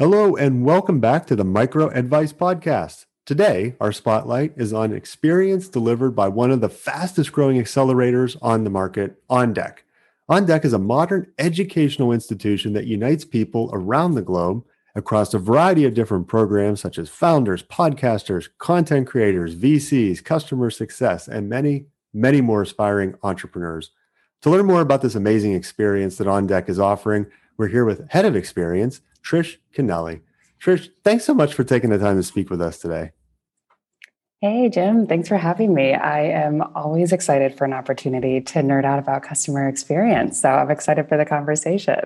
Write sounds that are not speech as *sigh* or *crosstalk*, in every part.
Hello, and welcome back to the Micro Advice Podcast. Today, our spotlight is on experience delivered by one of the fastest growing accelerators on the market, OnDeck. OnDeck is a modern educational institution that unites people around the globe across a variety of different programs such as founders, podcasters, content creators, VCs, customer success, and many, many more aspiring entrepreneurs. To learn more about this amazing experience that OnDeck is offering, we're here with Head of Experience, Trish Kennelly. Trish, thanks so much for taking the time to speak with us today. Hey, Jim. Thanks for having me. I am always excited for an opportunity to nerd out about customer experience. So I'm excited for the conversation.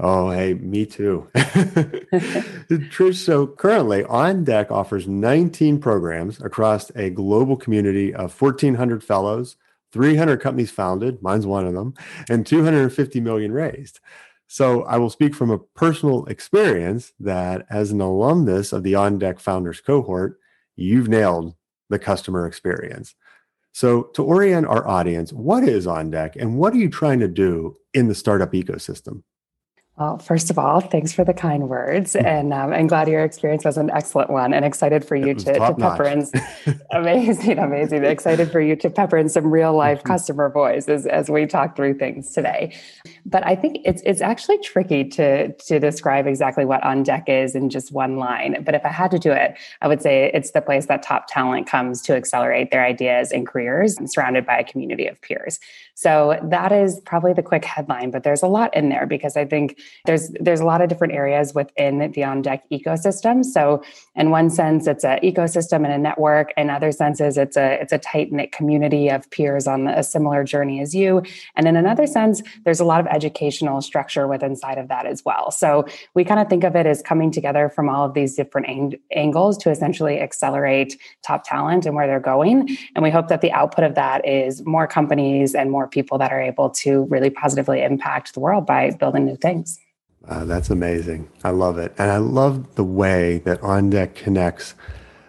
Oh, hey, me too. *laughs* Trish, so currently OnDeck offers 19 programs across a global community of 1,400 fellows, 300 companies founded, mine's one of them, and 250 million raised. So I will speak from a personal experience that as an alumnus of the OnDeck Founders cohort, you've nailed the customer experience. So to orient our audience, what is OnDeck and what are you trying to do in the startup ecosystem? Well, first of all, thanks for the kind words, *laughs* and um, I'm glad your experience was an excellent one, and excited for you to, to pepper in. *laughs* amazing, amazing! Excited for you to pepper in some real life mm-hmm. customer voice as, as we talk through things today. But I think it's it's actually tricky to to describe exactly what on deck is in just one line. But if I had to do it, I would say it's the place that top talent comes to accelerate their ideas and careers, and surrounded by a community of peers. So that is probably the quick headline, but there's a lot in there because I think there's there's a lot of different areas within the on deck ecosystem. So in one sense, it's an ecosystem and a network. In other senses, it's a it's a tight knit community of peers on a similar journey as you. And in another sense, there's a lot of educational structure within inside of that as well. So we kind of think of it as coming together from all of these different ang- angles to essentially accelerate top talent and where they're going. And we hope that the output of that is more companies and more people that are able to really positively impact the world by building new things. Uh, that's amazing. I love it. And I love the way that OnDeck connects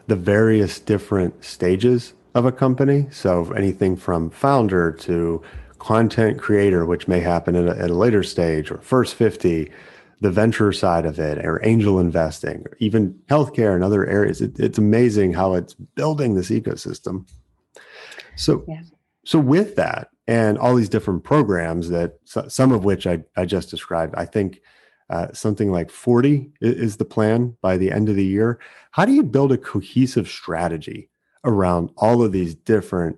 the various different stages of a company. So anything from founder to content creator, which may happen at a, at a later stage, or first 50, the venture side of it, or angel investing, or even healthcare and other areas. It, it's amazing how it's building this ecosystem. So, yeah. so with that, and all these different programs that some of which I, I just described, I think uh, something like 40 is the plan by the end of the year. How do you build a cohesive strategy around all of these different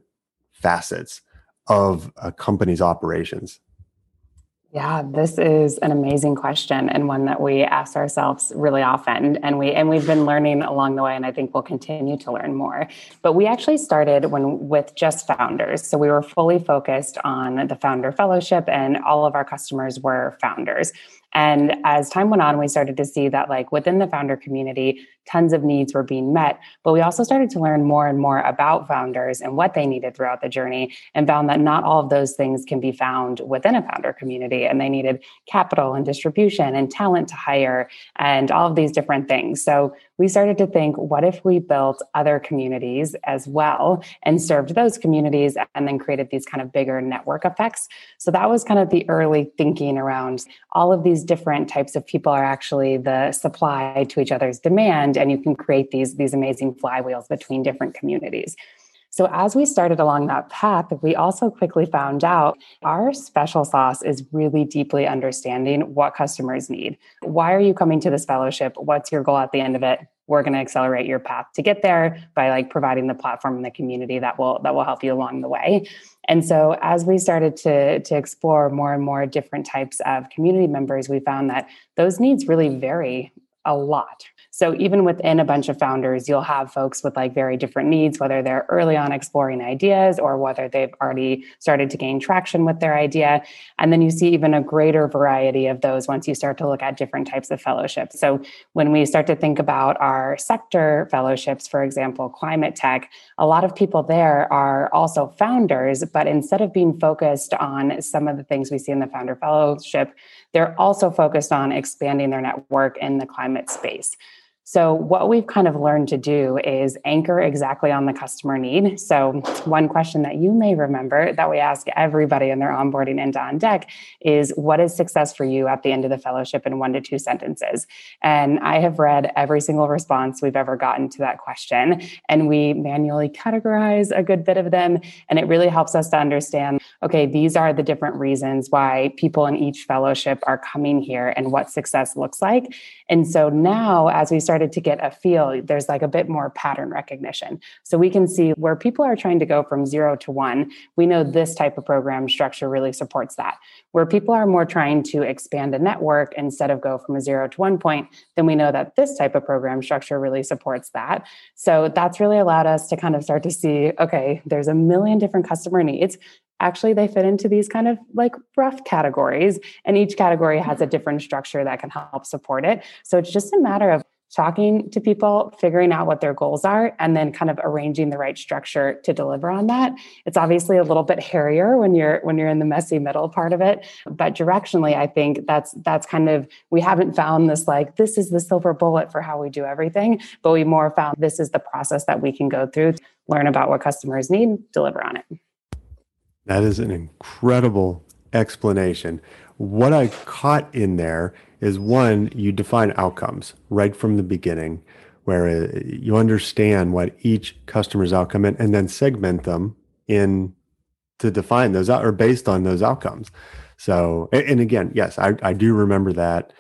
facets of a company's operations? Yeah, this is an amazing question and one that we ask ourselves really often and we and we've been learning along the way and I think we'll continue to learn more. But we actually started when with just founders. So we were fully focused on the founder fellowship and all of our customers were founders. And as time went on, we started to see that, like within the founder community, tons of needs were being met. But we also started to learn more and more about founders and what they needed throughout the journey, and found that not all of those things can be found within a founder community. And they needed capital and distribution and talent to hire and all of these different things. So we started to think, what if we built other communities as well and served those communities and then created these kind of bigger network effects? So that was kind of the early thinking around all of these different types of people are actually the supply to each other's demand and you can create these these amazing flywheels between different communities so as we started along that path we also quickly found out our special sauce is really deeply understanding what customers need. Why are you coming to this fellowship? What's your goal at the end of it? We're going to accelerate your path to get there by like providing the platform and the community that will that will help you along the way. And so as we started to to explore more and more different types of community members we found that those needs really vary a lot so even within a bunch of founders, you'll have folks with like very different needs, whether they're early on exploring ideas or whether they've already started to gain traction with their idea. And then you see even a greater variety of those once you start to look at different types of fellowships. So when we start to think about our sector fellowships, for example, climate tech, a lot of people there are also founders, but instead of being focused on some of the things we see in the founder fellowship, they're also focused on expanding their network in the climate space. So, what we've kind of learned to do is anchor exactly on the customer need. So, one question that you may remember that we ask everybody in their onboarding into On Deck is What is success for you at the end of the fellowship in one to two sentences? And I have read every single response we've ever gotten to that question, and we manually categorize a good bit of them. And it really helps us to understand okay, these are the different reasons why people in each fellowship are coming here and what success looks like. And so now, as we started to get a feel, there's like a bit more pattern recognition. So we can see where people are trying to go from zero to one. We know this type of program structure really supports that. Where people are more trying to expand a network instead of go from a zero to one point, then we know that this type of program structure really supports that. So that's really allowed us to kind of start to see okay, there's a million different customer needs actually they fit into these kind of like rough categories and each category has a different structure that can help support it so it's just a matter of talking to people figuring out what their goals are and then kind of arranging the right structure to deliver on that it's obviously a little bit hairier when you're when you're in the messy middle part of it but directionally i think that's that's kind of we haven't found this like this is the silver bullet for how we do everything but we more found this is the process that we can go through learn about what customers need deliver on it that is an incredible explanation. What I caught in there is one, you define outcomes right from the beginning, where uh, you understand what each customer's outcome and, and then segment them in to define those out or based on those outcomes. So, and again, yes, I, I do remember that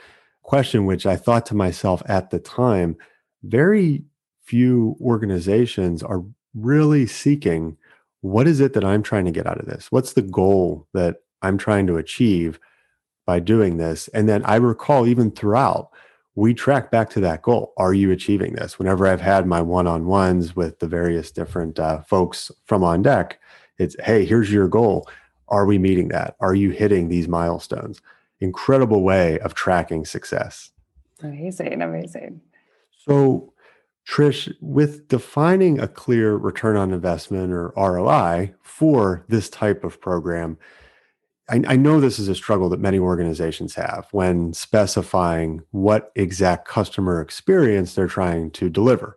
question, which I thought to myself at the time, very few organizations are really seeking what is it that I'm trying to get out of this? What's the goal that I'm trying to achieve by doing this? And then I recall even throughout, we track back to that goal. Are you achieving this? Whenever I've had my one on ones with the various different uh, folks from on deck, it's, hey, here's your goal. Are we meeting that? Are you hitting these milestones? Incredible way of tracking success. Amazing, amazing. So, Trish, with defining a clear return on investment or ROI for this type of program, I, I, know this is a struggle that many organizations have when specifying what exact customer experience they're trying to deliver.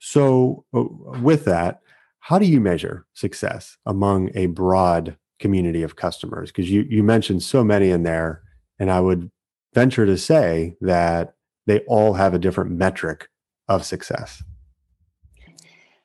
So, uh, with that, how do you measure success among a broad community of customers? Because you, you mentioned so many in there, and I would venture to say that they all have a different metric of success?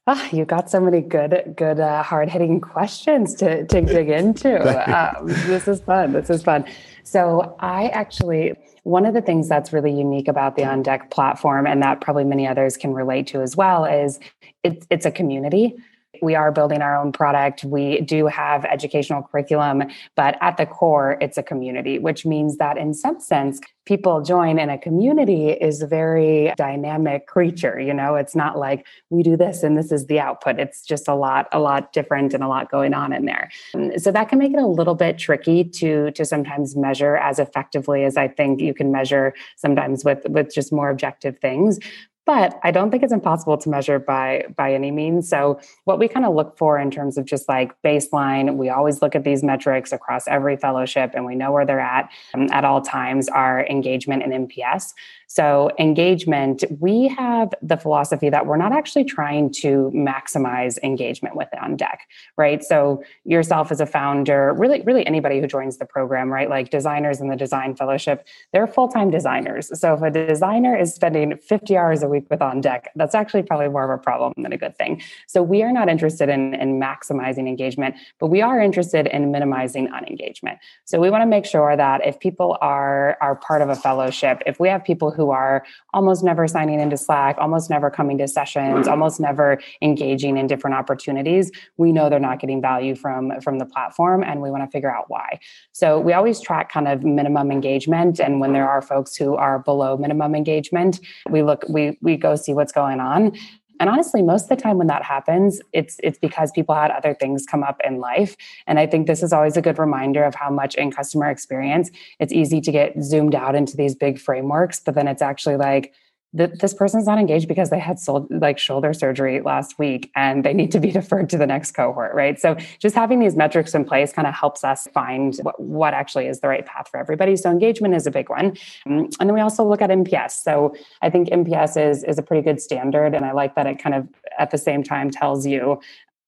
Oh, you got so many good, good, uh, hard hitting questions to, to dig into. *laughs* Um, this is fun. This is fun. So, I actually, one of the things that's really unique about the On Deck platform, and that probably many others can relate to as well, is it's, it's a community. We are building our own product. We do have educational curriculum, but at the core, it's a community, which means that in some sense, people join in a community is a very dynamic creature. You know, it's not like we do this and this is the output. It's just a lot, a lot different and a lot going on in there. So that can make it a little bit tricky to to sometimes measure as effectively as I think you can measure sometimes with with just more objective things but i don't think it's impossible to measure by by any means. So what we kind of look for in terms of just like baseline we always look at these metrics across every fellowship and we know where they're at um, at all times our engagement and nps so, engagement, we have the philosophy that we're not actually trying to maximize engagement with it on deck, right? So, yourself as a founder, really, really anybody who joins the program, right? Like designers in the design fellowship, they're full time designers. So, if a designer is spending 50 hours a week with on deck, that's actually probably more of a problem than a good thing. So, we are not interested in, in maximizing engagement, but we are interested in minimizing unengagement. So, we want to make sure that if people are, are part of a fellowship, if we have people who are almost never signing into Slack, almost never coming to sessions, almost never engaging in different opportunities, we know they're not getting value from from the platform and we want to figure out why. So we always track kind of minimum engagement and when there are folks who are below minimum engagement, we look we we go see what's going on and honestly, most of the time when that happens, it's it's because people had other things come up in life. And I think this is always a good reminder of how much in customer experience, it's easy to get zoomed out into these big frameworks, but then it's actually like that this person's not engaged because they had sold, like shoulder surgery last week and they need to be *laughs* deferred to the next cohort, right? So just having these metrics in place kind of helps us find what, what actually is the right path for everybody. So engagement is a big one. Um, and then we also look at NPS. So I think NPS is, is a pretty good standard. And I like that it kind of at the same time tells you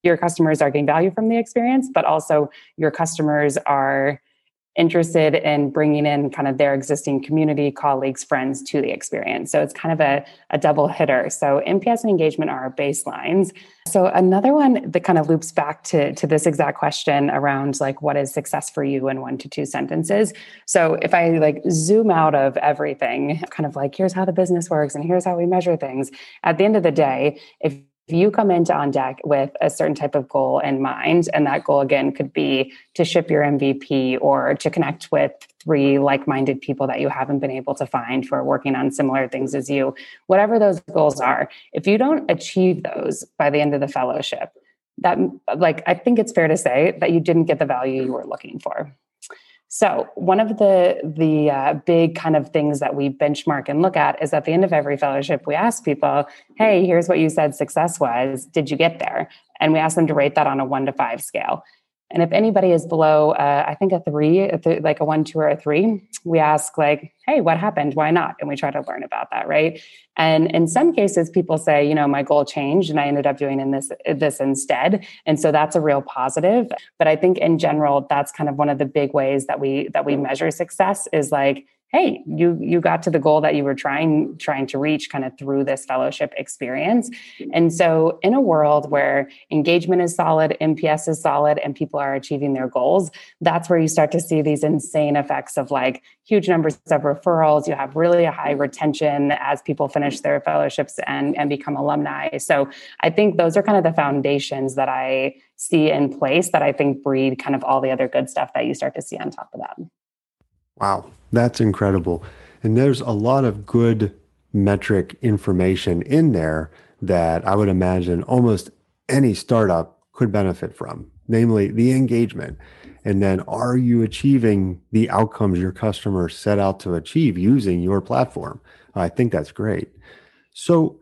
your customers are getting value from the experience, but also your customers are interested in bringing in kind of their existing community, colleagues, friends to the experience. So it's kind of a, a double hitter. So NPS and engagement are our baselines. So another one that kind of loops back to, to this exact question around like what is success for you in one to two sentences. So if I like zoom out of everything, kind of like here's how the business works and here's how we measure things. At the end of the day, if if you come into on deck with a certain type of goal in mind and that goal again could be to ship your mvp or to connect with three like-minded people that you haven't been able to find who are working on similar things as you whatever those goals are if you don't achieve those by the end of the fellowship that like i think it's fair to say that you didn't get the value you were looking for so one of the the uh, big kind of things that we benchmark and look at is at the end of every fellowship, we ask people, "Hey, here's what you said success was. Did you get there?" And we ask them to rate that on a one to five scale. And if anybody is below, uh, I think a three, a th- like a one, two, or a three, we ask like, "Hey, what happened? Why not?" And we try to learn about that, right? And in some cases, people say, "You know, my goal changed, and I ended up doing in this this instead." And so that's a real positive. But I think in general, that's kind of one of the big ways that we that we measure success is like hey you you got to the goal that you were trying trying to reach kind of through this fellowship experience. And so in a world where engagement is solid nps is solid and people are achieving their goals that's where you start to see these insane effects of like huge numbers of referrals. You have really a high retention as people finish their fellowships and and become alumni. So i think those are kind of the foundations that i see in place that i think breed kind of all the other good stuff that you start to see on top of that Wow, that's incredible. And there's a lot of good metric information in there that I would imagine almost any startup could benefit from, namely the engagement. And then are you achieving the outcomes your customers set out to achieve using your platform? I think that's great. So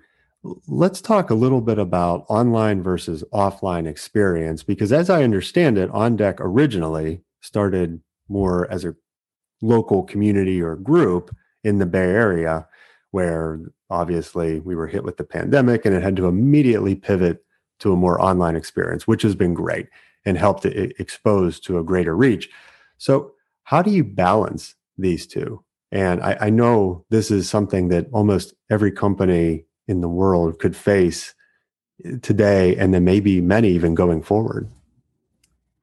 let's talk a little bit about online versus offline experience because as I understand it, OnDeck originally started more as a local community or group in the Bay Area, where obviously we were hit with the pandemic and it had to immediately pivot to a more online experience, which has been great and helped it expose to a greater reach. So, how do you balance these two? And I, I know this is something that almost every company in the world could face eh, today, and then maybe many even going forward.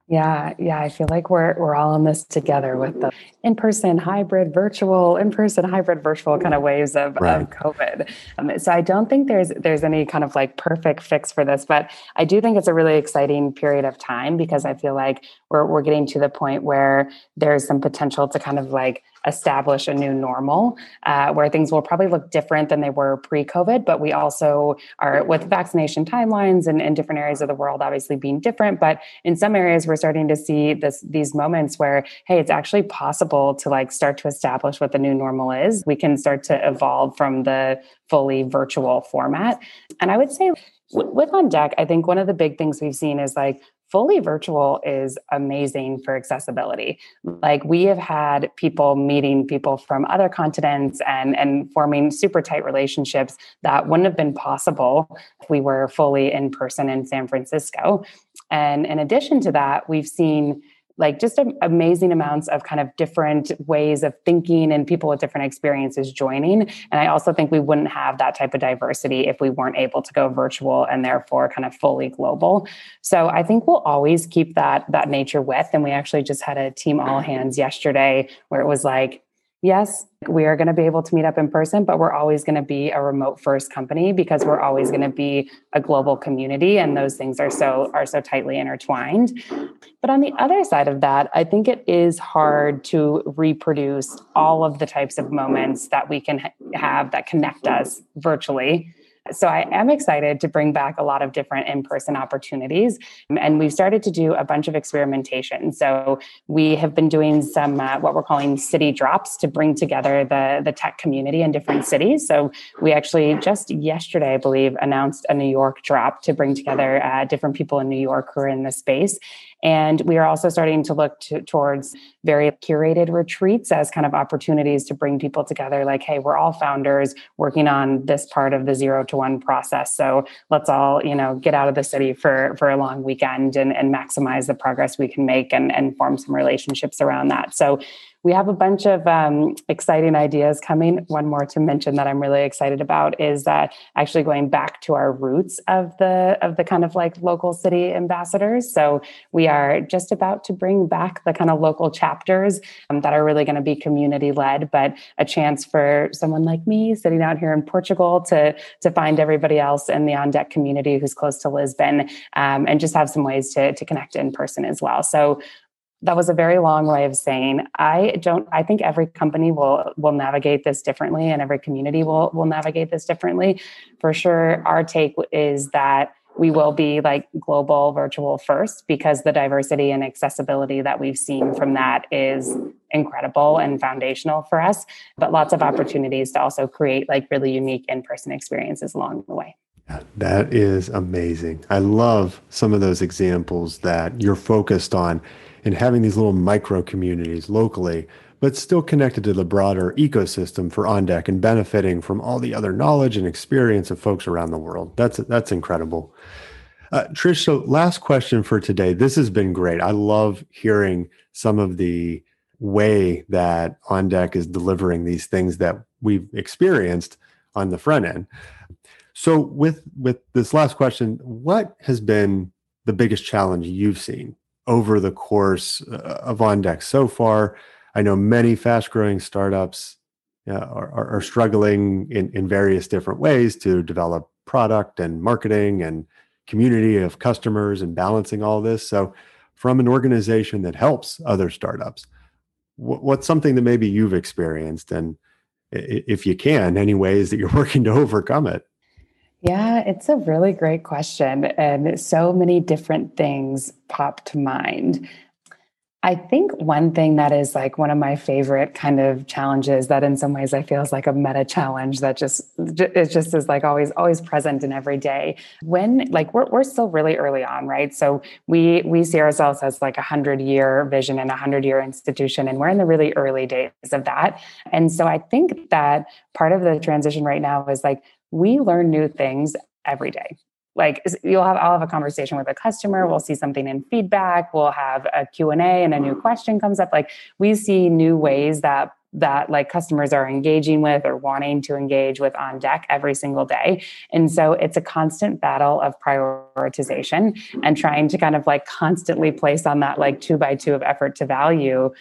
Yeah, yeah, I feel like we're we're all in this together with the in-person, hybrid, virtual, in-person, hybrid, virtual kind of waves of, right. of COVID. Um, so I don't think there's there's any kind of like perfect fix for this, but I do think it's a really exciting period of time because I feel like we're we're getting to the point where there's some potential to kind of like establish a new normal uh, where things will probably look different than they were pre-COVID. But we also are with vaccination timelines and in different areas of the world, obviously being different. But in some areas, we're starting to see this these moments where hey, it's actually possible to like start to establish what the new normal is. We can start to evolve from the fully virtual format. And I would say with on deck, I think one of the big things we've seen is like fully virtual is amazing for accessibility. Like we have had people meeting people from other continents and, and forming super tight relationships that wouldn't have been possible if we were fully in person in San Francisco. And in addition to that, we've seen like just amazing amounts of kind of different ways of thinking and people with different experiences joining. And I also think we wouldn't have that type of diversity if we weren't able to go virtual and therefore kind of fully global. So I think we'll always keep that that nature with. And we actually just had a team all mm-hmm. hands yesterday where it was like, yes, we are going to be able to meet up in person, but we're always going to be a remote first company because we're always going to be a global community and those things are so are so tightly intertwined. But on the other side of that, I think it is hard to reproduce all of the types of moments that we can ha- have that connect us virtually So I am excited to bring back a lot of different in person opportunities. And we've started to do a bunch of experimentation. So we have been doing some uh, what we're calling city drops to bring together the, the tech community in different cities. So we actually just yesterday, I believe, announced a New York drop to bring together uh, different people in New York who are in the space. And we are also starting to look to, towards very curated retreats as kind of opportunities to bring people together. Like, hey, we're all founders working on this part of the zero to one process. So let's all, you know, get out of the city for for a long weekend and, and maximize the progress we can make and, and form some relationships around that. So we have a bunch of um, exciting ideas coming. One more to mention that I'm really excited about is that actually going back to our roots of the of the kind of like local city ambassadors. So we are just about to bring back the kind of local chapters um, that are really going to be community led, but a chance for someone like me sitting out here in Portugal to to find everybody else in the on deck community who's close to Lisbon um, and just have some ways to to connect in person as well. So that was a very long way of saying i don't i think every company will will navigate this differently and every community will will navigate this differently. For sure our take is that we will be like global virtual first because the diversity and accessibility that we've seen from that is incredible and foundational for us but lots of opportunities to also create like really unique in-person experiences along the way that is amazing i love some of those examples that you're focused on and having these little micro communities locally, but still connected to the broader ecosystem for OnDeck and benefiting from all the other knowledge and experience of folks around the world. That's that's incredible. Uh, Trish, so last question for today. This has been great. I love hearing some of the way that OnDeck is delivering these things that we've experienced on the front end. So with with this last question, what has been the biggest challenge you've seen over the course uh, of OnDeck so far. I know many fast growing startups uh, are, are, struggling in, in various different ways to develop product and marketing and community of customers and balancing all this. So, from an organization that helps other startups, what's something that maybe you've experienced? And if you can, any ways that you're *laughs* working to overcome it? Yeah, it's a really great question. And so many different things pop to mind. I think one thing that is like one of my favorite kind of challenges that in some ways I feel is like a meta challenge that just it just is like always always present in every day. When like we're we're still really early on, right? So we we see ourselves as like a hundred year vision and a hundred year institution, and we're in the really early days of that. And so I think that part of the transition right now is like we learn new things every day like you'll have i'll have a conversation with a customer we'll see something in feedback we'll have a q&a and a new question comes up. Like we see new ways that that like customers are engaging with or wanting to engage with on deck every single day. And so it's a constant battle of prioritization and trying to kind of like constantly place on that like two by two of effort to value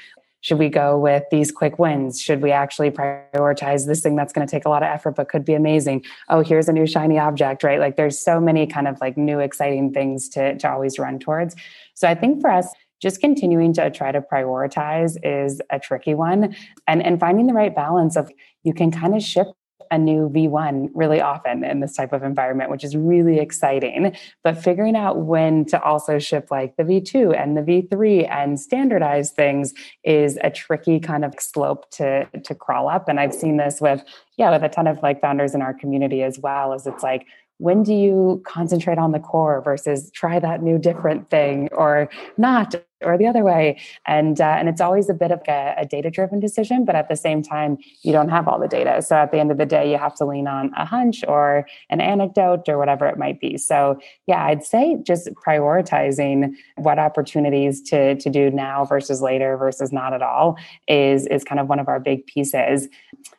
should we go with these quick wins? Should we actually prioritize this thing that's going to take a lot of effort but could be amazing? Oh, here's a new shiny object, right? Like there's so many kind of like new exciting things to, to always run towards. So I think for us, just continuing to try to prioritize is a tricky one and and finding the right balance of you can kind of shift a new V1 really often in this type of environment, which is really exciting. But figuring out when to also ship like the V2 and the V3 and standardize things is a tricky kind of slope to, to crawl up. And I've seen this with, yeah, with a ton of like founders in our community as well, as it's like, when do you concentrate on the core versus try that new different thing or not or the other way. And uh, and it's always a bit of a, a data driven decision but at the same time you don't have all the data. So at the end of the day you have to lean on a hunch or an anecdote or whatever it might be. So yeah i'd say just prioritizing what opportunities to to do now versus later versus not at all is is kind of one of our big pieces.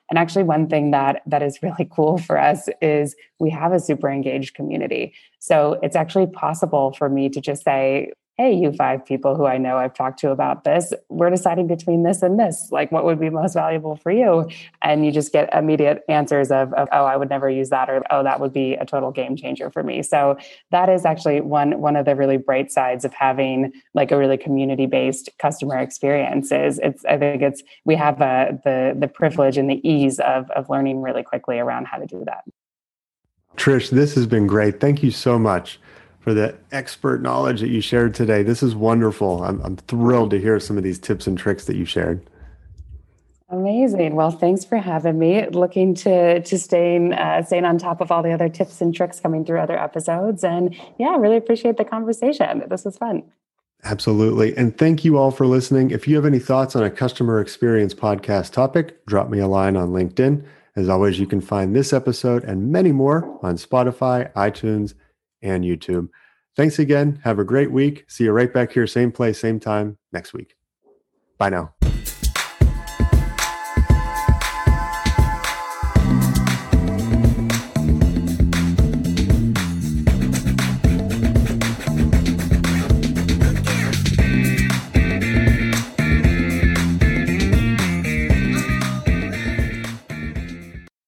And actually one thing that that is really *laughs* cool for us is we have a super engaged community. So it's actually possible for me to just say hey, you five people who I know I've talked to about this, we're deciding between this and this. Like, what would be most valuable for you? And you just get immediate answers of, of, oh, I would never use that, or oh, that would be a total game changer for me. So that is actually one one of the really bright sides of having like a really community based customer experience. Is it's I think it's we have uh, the the privilege and the ease of of learning really quickly around how to do that. Trish, this has been great. Thank you so much for the expert knowledge that you shared today. This is wonderful. I'm, I'm thrilled to hear some of these tips and tricks that you shared. Amazing. Well, thanks for having me. Looking to to staying uh, staying on top of all the other tips and tricks coming through other episodes, and yeah, really appreciate the conversation. This was fun. Absolutely. And thank you all for listening. If you have any thoughts on a customer experience podcast topic, drop me a line on LinkedIn. As always, you can find this episode and many more on Spotify, iTunes, and YouTube. Thanks again. Have a great week. See you right back here, same place, same time next week. Bye now.